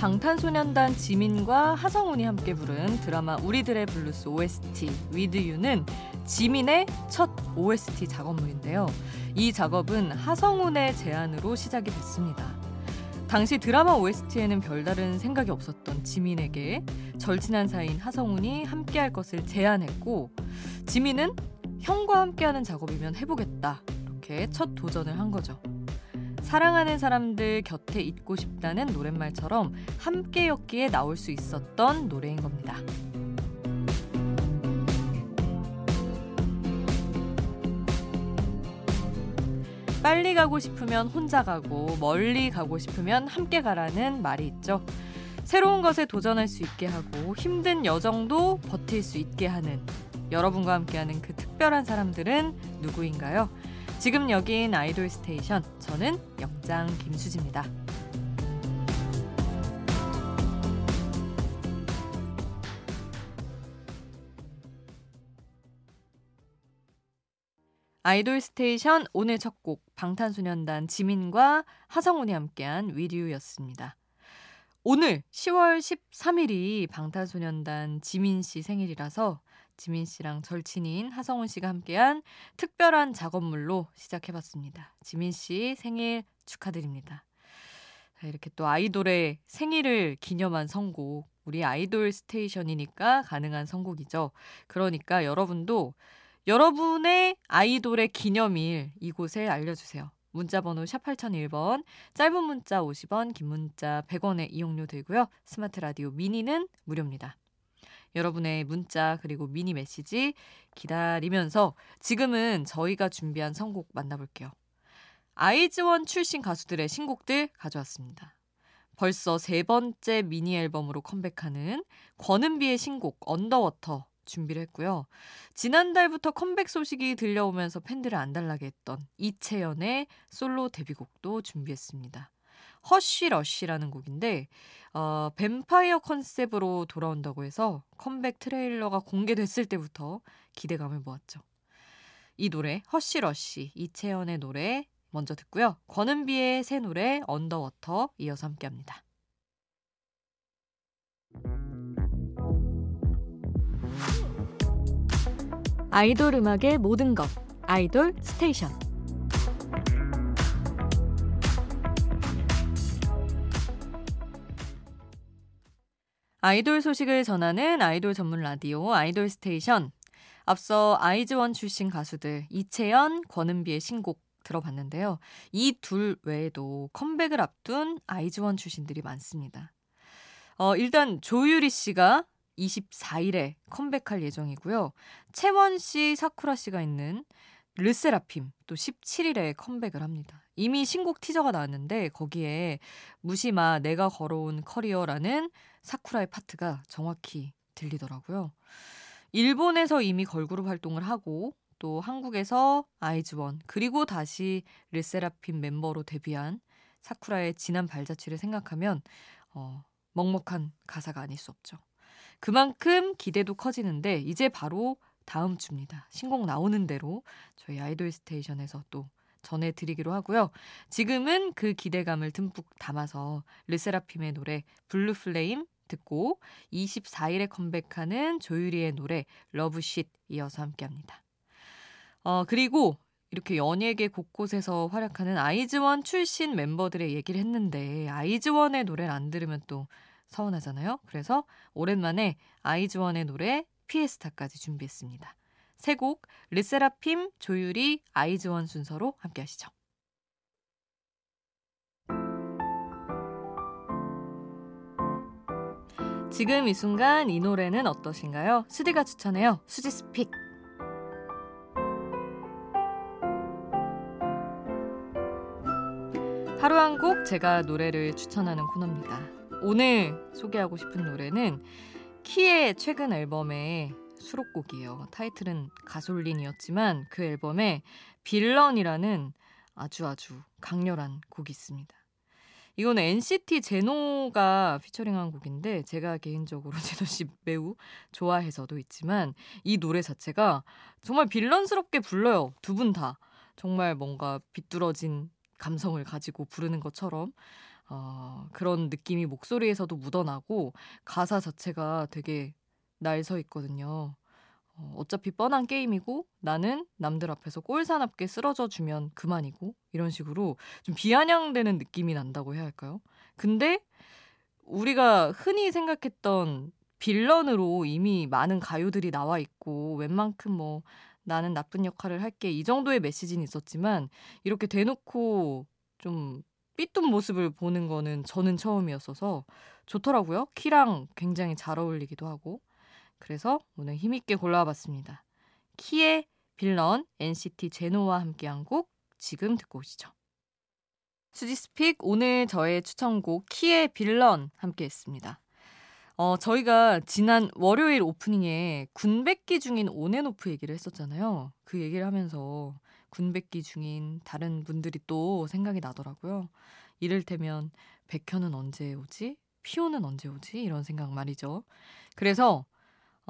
방탄소년단 지민과 하성운이 함께 부른 드라마 우리들의 블루스 OST You는 지민의 첫 OST 작업물인데요. 이 작업은 하성운의 제안으로 시작이 됐습니다. 당시 드라마 OST에는 별다른 생각이 없었던 지민에게 절친한 사이인 하성운이 함께할 것을 제안했고 지민은 형과 함께하는 작업이면 해보겠다 이렇게 첫 도전을 한 거죠. 사랑하는 사람들 곁에 있고 싶다는 노랫말처럼 함께였기에 나올 수 있었던 노래인 겁니다. 빨리 가고 싶으면 혼자 가고 멀리 가고 싶으면 함께 가라는 말이 있죠. 새로운 것에 도전할 수 있게 하고 힘든 여정도 버틸 수 있게 하는 여러분과 함께하는 그 특별한 사람들은 누구인가요? 지금 여긴 아이돌 스테이션. 저는 역장 김수지입니다. 아이돌 스테이션 오늘 첫 곡 방탄소년단 지민과 하성운이 함께한 With You였습니다. 오늘 10월 13일이 방탄소년단 지민 씨 생일이라서 지민 씨랑 절친인 하성운 씨가 함께한 특별한 작업물로 시작해봤습니다. 지민 씨 생일 축하드립니다. 자, 이렇게 또 아이돌의 생일을 기념한 선곡. 우리 아이돌 스테이션이니까 가능한 선곡이죠. 그러니까 여러분도 여러분의 아이돌의 기념일 이곳에 알려주세요. 문자번호 샵 8001번, 짧은 문자 50원, 긴 문자 100원의 이용료 들고요. 스마트 라디오 미니는 무료입니다. 여러분의 문자 그리고 미니 메시지 기다리면서 지금은 저희가 준비한 선곡 만나볼게요. 아이즈원 출신 가수들의 신곡들 가져왔습니다. 벌써 세 번째 미니 앨범으로 컴백하는 권은비의 신곡 Underwater 준비를 했고요. 지난달부터 컴백 소식이 들려오면서 팬들을 안달나게 했던 이채연의 솔로 데뷔곡도 준비했습니다. Hush Rush라는 곡인데 어, 뱀파이어 컨셉으로 돌아온다고 해서 컴백 트레일러가 공개됐을 때부터 기대감을 모았죠. 이 노래 Hush Rush 이채연의 노래 먼저 듣고요. 권은비의 새 노래 Underwater 이어서 함께합니다. 아이돌 음악의 모든 것 아이돌 스테이션 아이돌 소식을 전하는 아이돌 전문 라디오 아이돌 스테이션. 앞서 아이즈원 출신 가수들 이채연, 권은비의 신곡 들어봤는데요. 이 둘 외에도 컴백을 앞둔 아이즈원 출신들이 많습니다. 어, 일단 조유리 씨가 24일에 컴백할 예정이고요. 채원 씨, 사쿠라 씨가 있는 르세라핌 또 17일에 컴백을 합니다. 이미 신곡 티저가 나왔는데 거기에 무시마 내가 걸어온 커리어라는 사쿠라의 파트가 정확히 들리더라고요. 일본에서 이미 걸그룹 활동을 하고 또 한국에서 아이즈원 그리고 다시 르세라핌 멤버로 데뷔한 사쿠라의 지난 발자취를 생각하면 어, 먹먹한 가사가 아닐 수 없죠. 그만큼 기대도 커지는데 이제 바로 다음 주입니다. 신곡 나오는 대로 저희 아이돌 스테이션에서 또 전해드리기로 하고요. 지금은 그 기대감을 듬뿍 담아서 르세라핌의 노래 Blue Flame 듣고 24일에 컴백하는 조유리의 노래 Love Shhh 이어서 함께합니다. 어 그리고 이렇게 연예계 곳곳에서 활약하는 아이즈원 출신 멤버들의 얘기를 했는데 아이즈원의 노래를 안 들으면 또 서운하잖아요. 그래서 오랜만에 아이즈원의 노래 FIESTA까지 준비했습니다. 세 곡 르세라핌, 조유리, 아이즈원 순서로 함께 하시죠. 지금 이 순간 이 노래는 어떠신가요? 수디가 추천해요. 수지 스픽. 하루 한 곡 제가 노래를 추천하는 코너입니다. 오늘 소개하고 싶은 노래는 키의 최근 앨범의 수록곡이에요. 타이틀은 가솔린이었지만 그 앨범에 빌런이라는 아주 아주 강렬한 곡이 있습니다. 이거는 NCT 제노가 피처링한 곡인데 제가 개인적으로 제노 씨 매우 좋아해서도 있지만 이 노래 자체가 정말 빌런스럽게 불러요. 두 분 다. 정말 뭔가 비뚤어진 감성을 가지고 부르는 것처럼 어, 그런 느낌이 목소리에서도 묻어나고 가사 자체가 되게 날 서 있거든요. 어, 어차피 뻔한 게임이고 나는 남들 앞에서 꼴사납게 쓰러져 주면 그만이고 이런 식으로 좀 비아냥되는 느낌이 난다고 해야 할까요? 근데 우리가 흔히 생각했던 빌런으로 이미 많은 가요들이 나와 있고 웬만큼 뭐 나는 나쁜 역할을 할게 이 정도의 메시지는 있었지만 이렇게 대놓고 좀 삐뚤 모습을 보는 거는 저는 처음이었어서 좋더라고요. 키랑 굉장히 잘 어울리기도 하고 그래서 오늘 힘있게 골라봤습니다. 키의 빌런 NCT 제노와 함께한 곡 지금 듣고 오시죠. 수지스픽 오늘 저의 추천곡 키의 빌런 함께했습니다. 어, 저희가 지난 월요일 오프닝에 군백기 중인 온앤오프 얘기를 했었잖아요. 그 얘기를 하면서 군백기 중인 다른 분들이 또 생각이 나더라고요. 이를테면 백현은 언제 오지? 피오는 언제 오지? 이런 생각 말이죠. 그래서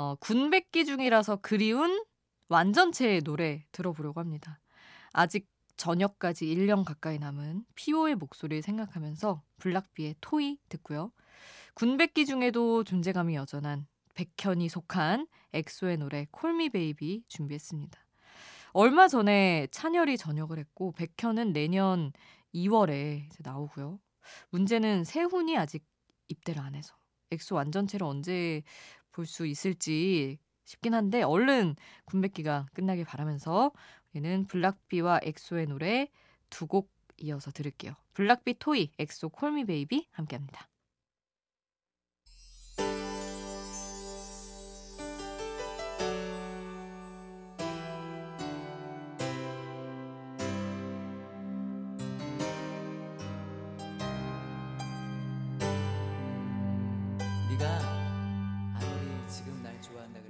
어, 군백기 중이라서 그리운 완전체의 노래 들어보려고 합니다. 아직 저녁까지 1년 가까이 남은 피오의 목소리를 생각하면서 블락비의 토이 듣고요. 군백기 중에도 존재감이 여전한 백현이 속한 엑소의 노래 Call Me Baby 준비했습니다. 얼마 전에 찬열이 전역을 했고 백현은 내년 2월에 이제 나오고요. 문제는 세훈이 아직 입대를 안 해서 엑소 완전체를 언제 볼 수 있을지 싶긴 한데 얼른 군백기가 끝나길 바라면서 우리는 블락비와 엑소의 노래 두 곡 이어서 들을게요. 블락비 Toy, 엑소 Call Me Baby 함께합니다.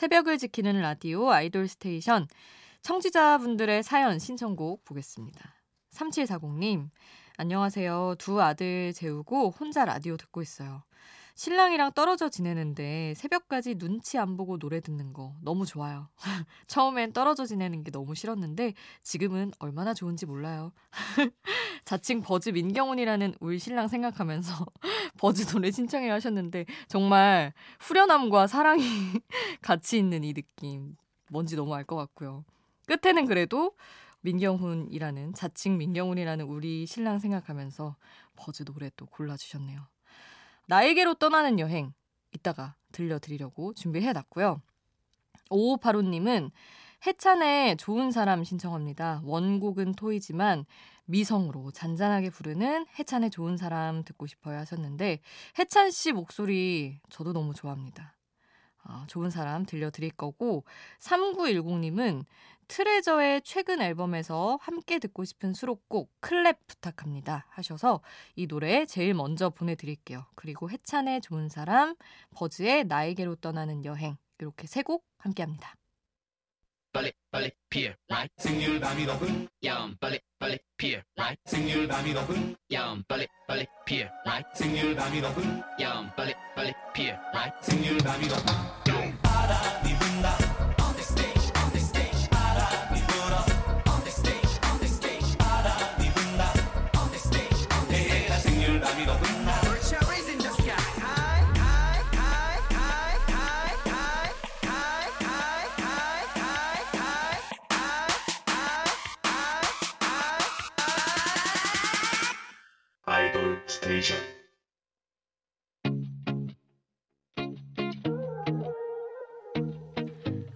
새벽을 지키는 라디오 IDOL STATION 청취자분들의 사연 신청곡 보겠습니다. 3740님, 안녕하세요. 두 아들 재우고 혼자 라디오 듣고 있어요. 신랑이랑 떨어져 지내는데 새벽까지 눈치 안 보고 노래 듣는 거 너무 좋아요. 처음엔 떨어져 지내는 게 너무 싫었는데 지금은 얼마나 좋은지 몰라요. 자칭 버즈 민경훈이라는 울 신랑 생각하면서 버즈 노래 신청해 하셨는데 정말 후련함과 사랑이 같이 있는 이 느낌 뭔지 너무 알 것 같고요. 끝에는 그래도 민경훈이라는 자칭 민경훈이라는 우리 신랑 생각하면서 버즈 노래 또 골라주셨네요. 나에게로 떠나는 여행 이따가 들려드리려고 준비해놨고요. 5585님은 해찬의 좋은 사람 신청합니다. 원곡은 토이지만 미성으로 잔잔하게 부르는 해찬의 좋은 사람 듣고 싶어요 하셨는데 해찬 씨 목소리 저도 너무 좋아합니다. 어, 좋은 사람 들려드릴 거고 3910님은 트레저의 최근 앨범에서 함께 듣고 싶은 수록곡 클랩 부탁합니다 하셔서 이 노래 제일 먼저 보내드릴게요. 그리고 해찬의 좋은 사람, 버즈의 나에게로 떠나는 여행 이렇게 세 곡 함께합니다. 빨리 빨리 피어 라이트 생률 밤이 높은 야음 빨리 빨리 피어 라이트 생률 밤이 높은 야음 빨리 빨리 피어 라이트 생률 밤이 높은 야음 빨리 빨리 피어 라이트 생률 밤이 높은 바람이 분다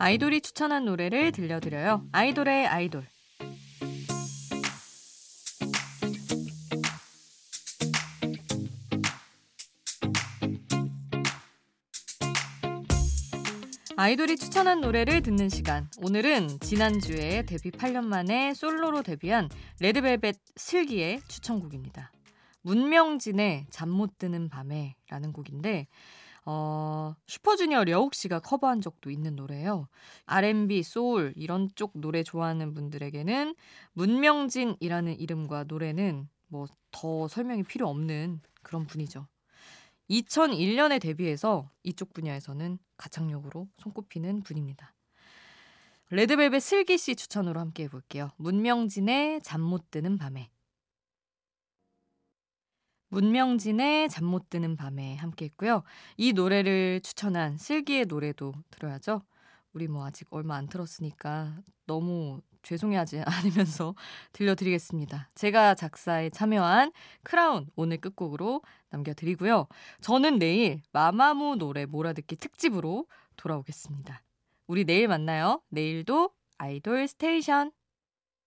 아이돌이 추천한 노래를 들려드려요. 아이돌의 아이돌. 아이돌이 추천한 노래를 듣는 시간. 오늘은 지난주에 데뷔 8년 만에 솔로로 데뷔한 레드벨벳 슬기의 추천곡입니다. 문명진의 잠 못 드는 밤에라는 곡인데 어, 슈퍼주니어 려욱 씨가 커버한 적도 있는 노래예요. R&B, 소울 이런 쪽 노래 좋아하는 분들에게는 문명진이라는 이름과 노래는 뭐 더 설명이 필요 없는 그런 분이죠. 2001년에 데뷔해서 이쪽 분야에서는 가창력으로 손꼽히는 분입니다. 레드벨벳 슬기 씨 추천으로 함께 해볼게요. 문명진의 잠 못 드는 밤에. 문명진의 잠 못 드는 밤에 함께 했고요. 이 노래를 추천한 슬기의 노래도 들어야죠. 우리 뭐 아직 얼마 안 들었으니까 너무 죄송해하지 않으면서 들려드리겠습니다. 제가 작사에 참여한 크라운 오늘 끝곡으로 남겨드리고요. 저는 내일 마마무 노래 몰아듣기 특집으로 돌아오겠습니다. 우리 내일 만나요. 내일도 IDOL STATION.